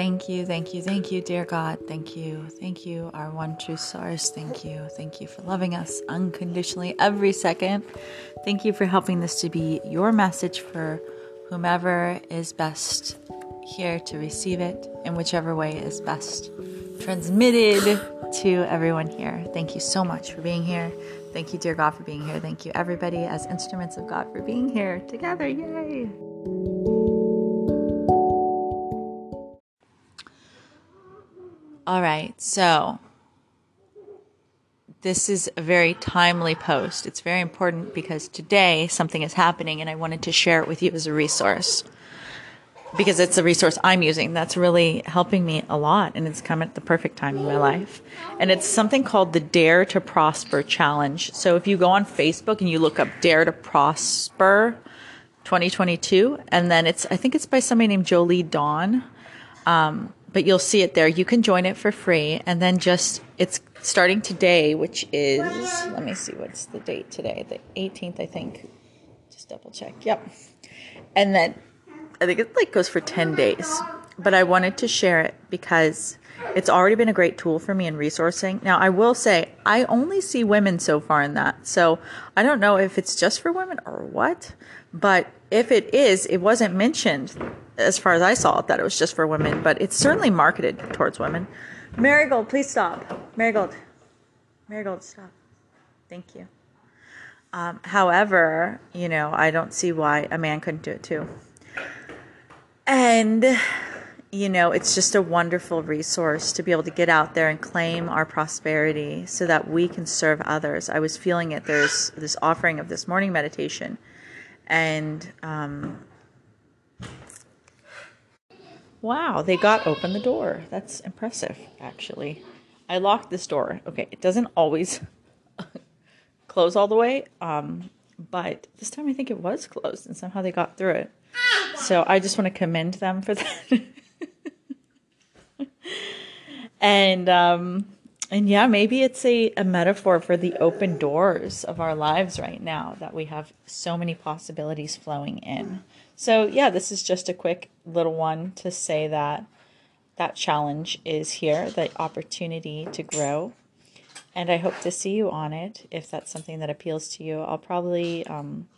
Thank you, thank you, thank you, dear God. Thank you, thank you, our one true source. Thank you, thank you for loving us unconditionally every second. Thank you for helping this to be your message for whomever is best here to receive it in whichever way is best transmitted to everyone here. Thank you so much for being here. Thank you, dear God, for being here. Thank you, everybody, as instruments of God, for being here together. Yay! All right, so this is a very timely post. It's very important because today something is happening and I wanted to share it with you as a resource because it's a resource I'm using that's really helping me a lot and it's come at the perfect time in my life. And it's something called the Dare to Prosper Challenge. So if you go on Facebook and you look up Dare to Prosper 2022, and then it's, I think it's by somebody named Jolie Dawn. Um, but you'll see it there. You can join it for free. And then just, it's starting today, which is, let me see, what's the date today? The 18th, I think. Just double check. Yep. And then I think it like goes for 10 days. But I wanted to share it because it's already been a great tool for me in resourcing. Now, I will say I only see women so far in that. So I don't know if it's just for women or what, but if it is, it wasn't mentioned as far as I saw it that it was just for women, but it's certainly marketed towards women. Marigold, please stop. Marigold. Marigold, stop. Thank you. Um, however, you know, I don't see why a man couldn't do it too. And, you know, it's just a wonderful resource to be able to get out there and claim our prosperity so that we can serve others. I was feeling it. There's this offering of this morning meditation. And, um, wow, they got open the door. That's impressive, actually. I locked this door. Okay, it doesn't always close all the way, um, but this time I think it was closed and somehow they got through it. So I just want to commend them for that. And um, and yeah, maybe it's a, a metaphor for the open doors of our lives right now that we have so many possibilities flowing in. So yeah, this is just a quick little one to say that that challenge is here, the opportunity to grow. And I hope to see you on it if that's something that appeals to you. I'll probably um,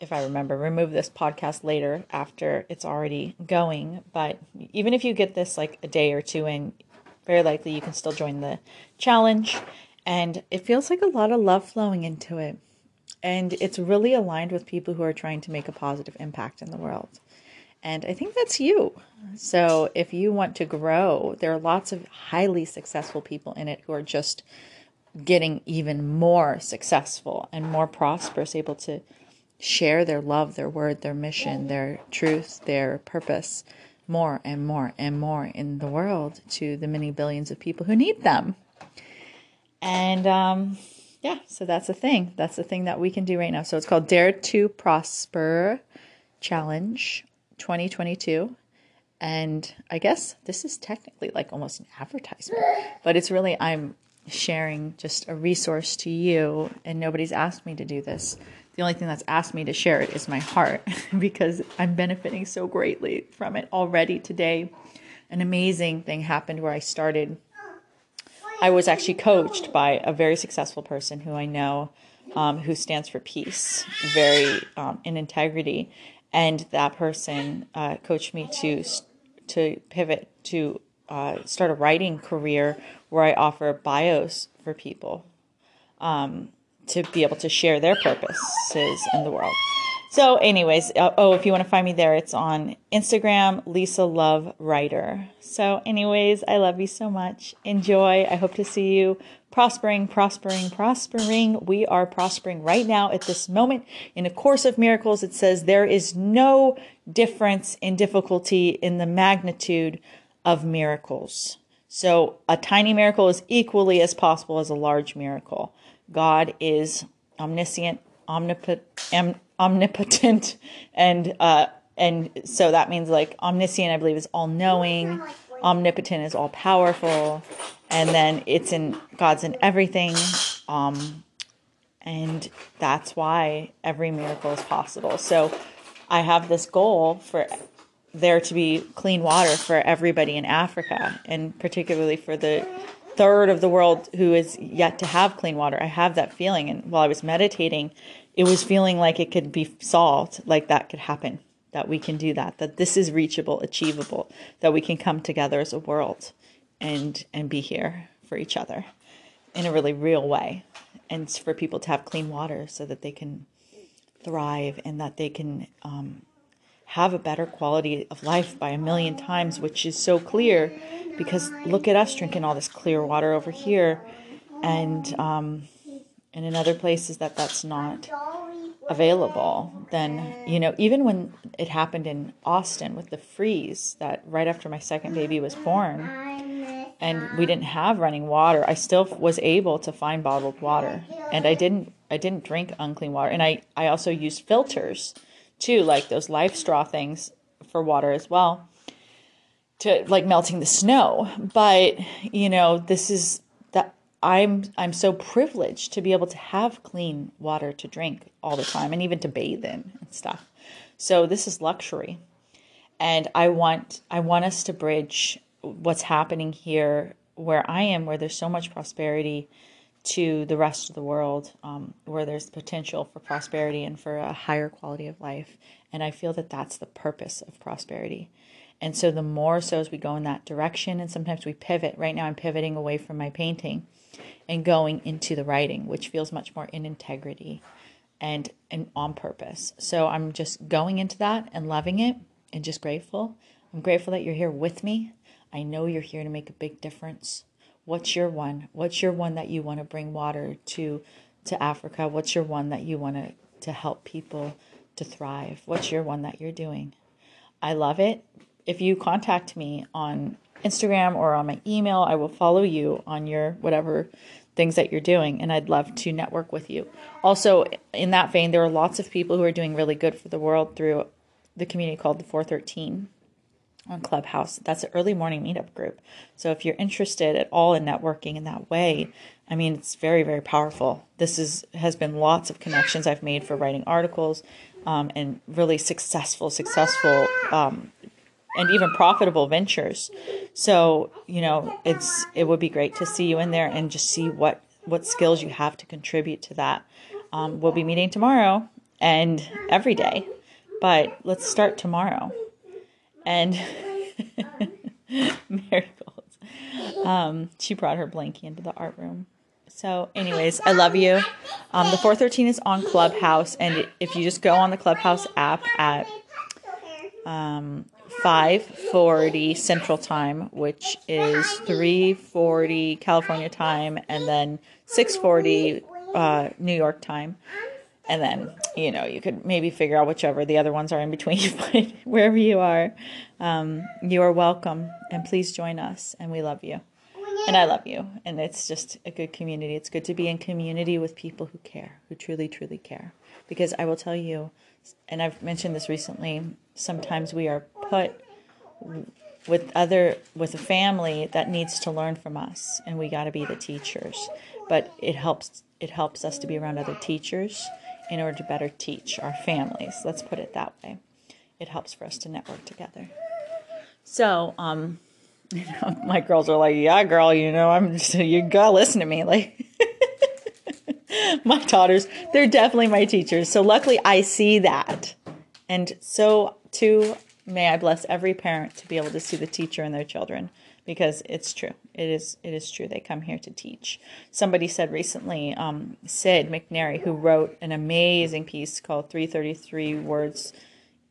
if I remember, remove this podcast later after it's already going. But even if you get this like a day or two in, very likely you can still join the challenge. And it feels like a lot of love flowing into it. And it's really aligned with people who are trying to make a positive impact in the world. And I think that's you. So if you want to grow, there are lots of highly successful people in it who are just getting even more successful and more prosperous, able to share their love, their word, their mission, their truth, their purpose more and more and more in the world to the many billions of people who need them. And um, yeah, so that's the thing. That's the thing that we can do right now. So it's called Dare to Prosper Challenge 2022. And I guess this is technically like almost an advertisement, but it's really, I'm sharing just a resource to you, and nobody's asked me to do this the only thing that's asked me to share it is my heart because I'm benefiting so greatly from it already today. An amazing thing happened where I started. I was actually coached by a very successful person who I know um, who stands for peace, very um, in integrity. And that person uh, coached me to to pivot to uh, start a writing career where I offer bios for people. Um, to be able to share their purposes in the world. So, anyways, uh, oh, if you want to find me there, it's on Instagram, Lisa Love Writer. So, anyways, I love you so much. Enjoy. I hope to see you prospering, prospering, prospering. We are prospering right now at this moment. In A Course of Miracles, it says there is no difference in difficulty in the magnitude of miracles. So, a tiny miracle is equally as possible as a large miracle. God is omniscient, omnipotent, omnipotent, and uh, and so that means like omniscient, I believe, is all knowing. Omnipotent is all powerful, and then it's in God's in everything. Um, and that's why every miracle is possible. So I have this goal for there to be clean water for everybody in Africa, and particularly for the third of the world who is yet to have clean water. I have that feeling. And while I was meditating, it was feeling like it could be solved, like that could happen, that we can do that, that this is reachable, achievable, that we can come together as a world and and be here for each other in a really real way. And for people to have clean water so that they can thrive and that they can um, have a better quality of life by a million times, which is so clear because look at us drinking all this clear water over here, and um, and in other places that that's not available. Then you know, even when it happened in Austin with the freeze, that right after my second baby was born, and we didn't have running water, I still was able to find bottled water, and I didn't I didn't drink unclean water, and I I also used filters too, like those life straw things for water as well to like melting the snow. But, you know, this is that I'm I'm so privileged to be able to have clean water to drink all the time and even to bathe in and stuff. So this is luxury. And I want I want us to bridge what's happening here where I am, where there's so much prosperity to the rest of the world, um, where there's potential for prosperity and for a higher quality of life. And I feel that that's the purpose of prosperity. And so the more so as we go in that direction, and sometimes we pivot. Right now, I'm pivoting away from my painting and going into the writing, which feels much more in integrity and and on purpose. So I'm just going into that and loving it and just grateful. I'm grateful that you're here with me. I know you're here to make a big difference. What's your one? What's your one that you want to bring water to to Africa? What's your one that you want to to help people to thrive? What's your one that you're doing? I love it if you contact me on Instagram or on my email, I will follow you on your whatever things that you're doing, and I'd love to network with you. Also, in that vein, there are lots of people who are doing really good for the world through the community called the 413 on Clubhouse. That's an early morning meetup group. So if you're interested at all in networking in that way, I mean, it's very, very powerful. This is has been lots of connections I've made for writing articles, um, and really successful, successful um, and even profitable ventures. So, you know, it's it would be great to see you in there and just see what what skills you have to contribute to that. Um, we'll be meeting tomorrow and every day, but let's start tomorrow. And miracles. Um, she brought her blankie into the art room. So, anyways, I love you. Um, the 413 is on Clubhouse, and if you just go on the Clubhouse app at um, 5:40 Central Time, which is 3:40 California time, and then 6:40 uh, New York time. And then you know you could maybe figure out whichever the other ones are in between, but wherever you are, um, you are welcome, and please join us. And we love you, and I love you, and it's just a good community. It's good to be in community with people who care, who truly, truly care. Because I will tell you, and I've mentioned this recently. Sometimes we are put with other with a family that needs to learn from us and we got to be the teachers but it helps it helps us to be around other teachers in order to better teach our families. Let's put it that way. It helps for us to network together. So um you know my girls are like yeah girl you know i'm just you gotta listen to me. Like my daughters they're definitely my teachers. So luckily i see that. And so too may I bless every parent to be able to see the teacher in their children because it's true. It is it is true. They come here to teach. Somebody said recently, um, Sid McNary, who wrote an amazing piece called 333 Words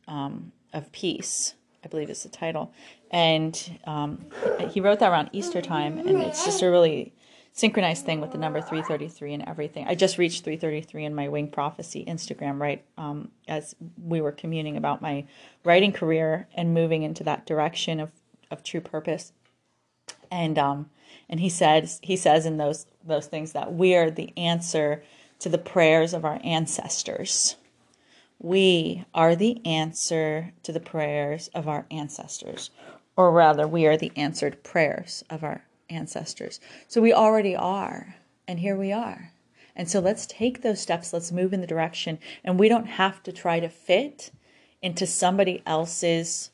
um, of Peace, I believe is the title. And um, he wrote that around Easter time, and it's just a really synchronized thing with the number 333 and everything. I just reached 333 in my Wing Prophecy Instagram, right? Um, as we were communing about my writing career and moving into that direction of, of true purpose. And um, and he says he says in those those things that we are the answer to the prayers of our ancestors. We are the answer to the prayers of our ancestors, or rather, we are the answered prayers of our ancestors. So we already are, and here we are. And so let's take those steps, let's move in the direction, and we don't have to try to fit into somebody else's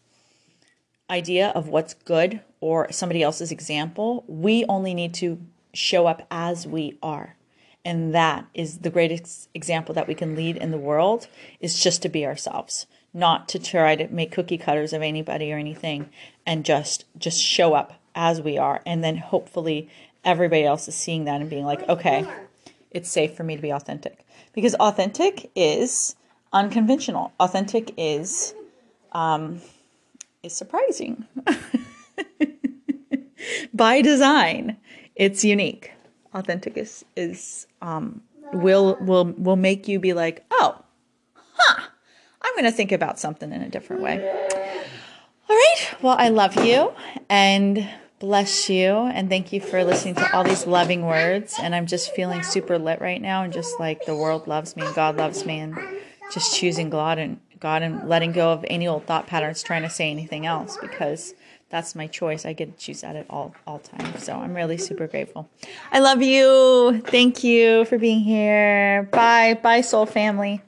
idea of what's good or somebody else's example. We only need to show up as we are. And that is the greatest example that we can lead in the world is just to be ourselves, not to try to make cookie cutters of anybody or anything and just just show up as we are and then hopefully everybody else is seeing that and being like, "Okay, it's safe for me to be authentic." Because authentic is unconventional. Authentic is um, is surprising. By design, it's unique. Authentic is, is um, will will will make you be like, oh, huh, I'm going to think about something in a different way. All right. Well, I love you and bless you and thank you for listening to all these loving words. And I'm just feeling super lit right now and just like the world loves me and God loves me and just choosing God and God and letting go of any old thought patterns trying to say anything else because that's my choice. I get to choose that at all all times. So I'm really super grateful. I love you. Thank you for being here. Bye. Bye, soul family.